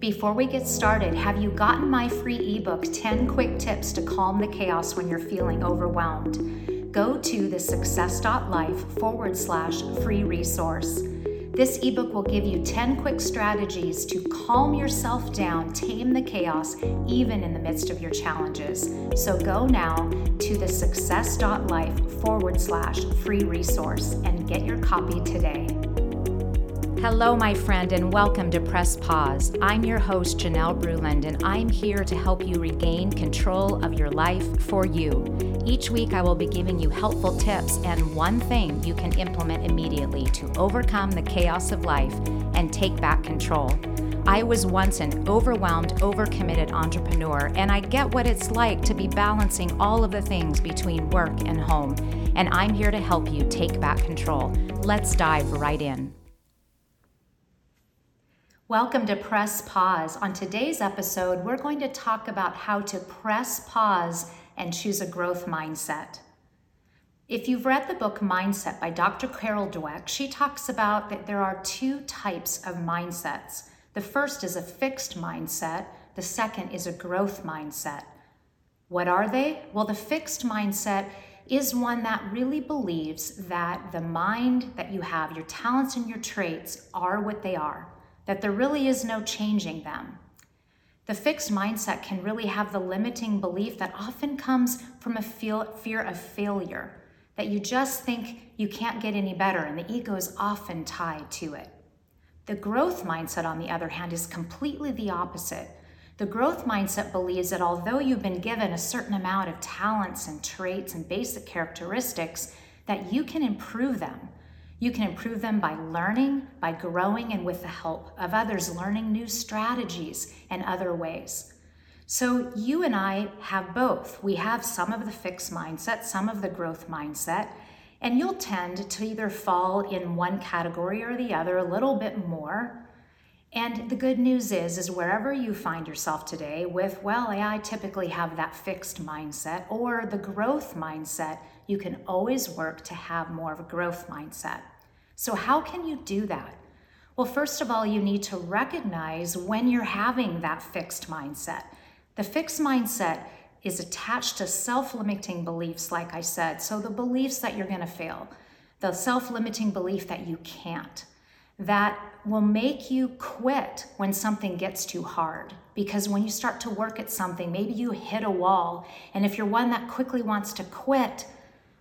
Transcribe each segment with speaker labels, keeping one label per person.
Speaker 1: Before we get started, have you gotten my free ebook, 10 Quick Tips to Calm the Chaos When You're Feeling Overwhelmed? Go to the success.life forward slash free resource. This ebook will give you 10 quick strategies to calm yourself down, tame the chaos, even in the midst of your challenges. So go now to the success.life forward slash free resource and get your copy today. Hello, my friend, and welcome to Press Pause. I'm your host, Janelle Bruland, and I'm here to help you regain control of your life for you. Each week, I will be giving you helpful tips and one thing you can implement immediately to overcome the chaos of life and take back control. I was once an overwhelmed, overcommitted entrepreneur, and I get what it's like to be balancing all of the things between work and home. And I'm here to help you take back control. Let's dive right in. Welcome to Press Pause. On today's episode, we're going to talk about how to press pause and choose a growth mindset. If you've read the book Mindset by Dr. Carol Dweck, she talks about that there are two types of mindsets. The first is a fixed mindset, the second is a growth mindset. What are they? Well, the fixed mindset is one that really believes that the mind that you have, your talents and your traits, are what they are that there really is no changing them. The fixed mindset can really have the limiting belief that often comes from a fear of failure, that you just think you can't get any better, and the ego is often tied to it. The growth mindset, on the other hand, is completely the opposite. The growth mindset believes that although you've been given a certain amount of talents and traits and basic characteristics, that you can improve them you can improve them by learning, by growing, and with the help of others, learning new strategies and other ways. So, you and I have both. We have some of the fixed mindset, some of the growth mindset, and you'll tend to either fall in one category or the other a little bit more. And the good news is, is wherever you find yourself today with, well, I typically have that fixed mindset or the growth mindset, you can always work to have more of a growth mindset. So, how can you do that? Well, first of all, you need to recognize when you're having that fixed mindset. The fixed mindset is attached to self limiting beliefs, like I said. So, the beliefs that you're going to fail, the self limiting belief that you can't, that will make you quit when something gets too hard. Because when you start to work at something, maybe you hit a wall. And if you're one that quickly wants to quit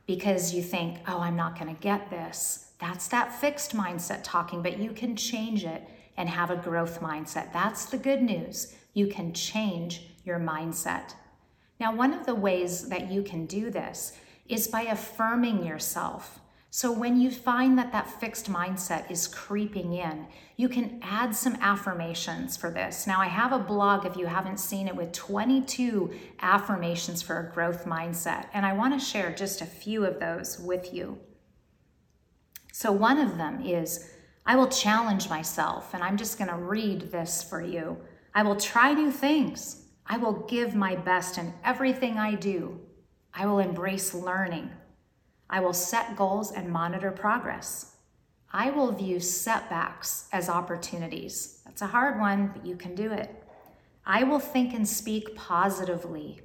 Speaker 1: because you think, oh, I'm not going to get this, that's that fixed mindset talking, but you can change it and have a growth mindset. That's the good news. You can change your mindset. Now, one of the ways that you can do this is by affirming yourself. So, when you find that that fixed mindset is creeping in, you can add some affirmations for this. Now, I have a blog, if you haven't seen it, with 22 affirmations for a growth mindset, and I want to share just a few of those with you. So, one of them is I will challenge myself, and I'm just going to read this for you. I will try new things. I will give my best in everything I do. I will embrace learning. I will set goals and monitor progress. I will view setbacks as opportunities. That's a hard one, but you can do it. I will think and speak positively.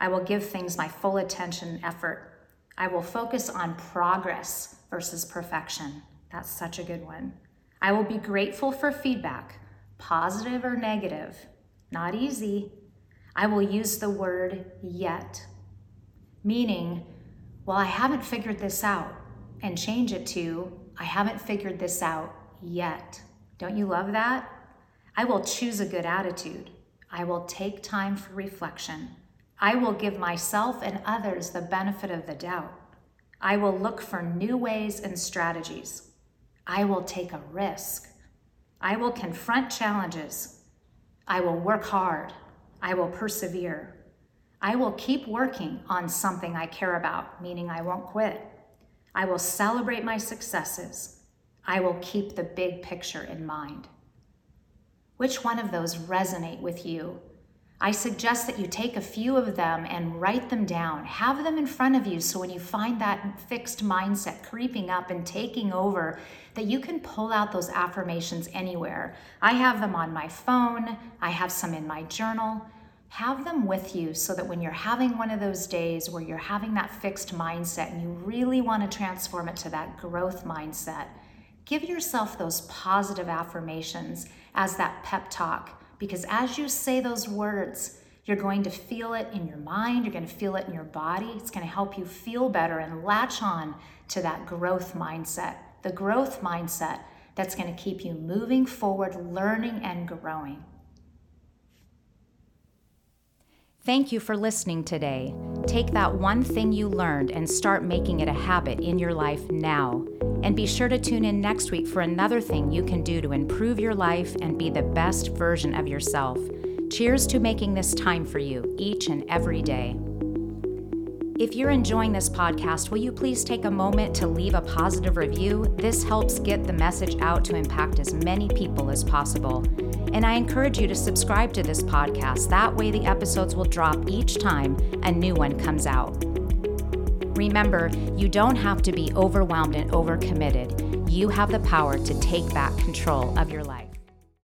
Speaker 1: I will give things my full attention and effort. I will focus on progress versus perfection. That's such a good one. I will be grateful for feedback, positive or negative. Not easy. I will use the word yet, meaning, well, I haven't figured this out, and change it to, I haven't figured this out yet. Don't you love that? I will choose a good attitude. I will take time for reflection. I will give myself and others the benefit of the doubt. I will look for new ways and strategies. I will take a risk. I will confront challenges. I will work hard. I will persevere. I will keep working on something I care about, meaning I won't quit. I will celebrate my successes. I will keep the big picture in mind. Which one of those resonate with you? I suggest that you take a few of them and write them down. Have them in front of you so when you find that fixed mindset creeping up and taking over, that you can pull out those affirmations anywhere. I have them on my phone, I have some in my journal. Have them with you so that when you're having one of those days where you're having that fixed mindset and you really want to transform it to that growth mindset, give yourself those positive affirmations as that pep talk because as you say those words, you're going to feel it in your mind, you're going to feel it in your body. It's going to help you feel better and latch on to that growth mindset, the growth mindset that's going to keep you moving forward, learning, and growing. Thank you for listening today. Take that one thing you learned and start making it a habit in your life now. And be sure to tune in next week for another thing you can do to improve your life and be the best version of yourself. Cheers to making this time for you each and every day. If you're enjoying this podcast, will you please take a moment to leave a positive review? This helps get the message out to impact as many people as possible. And I encourage you to subscribe to this podcast. That way, the episodes will drop each time a new one comes out. Remember, you don't have to be overwhelmed and overcommitted. You have the power to take back control of your life.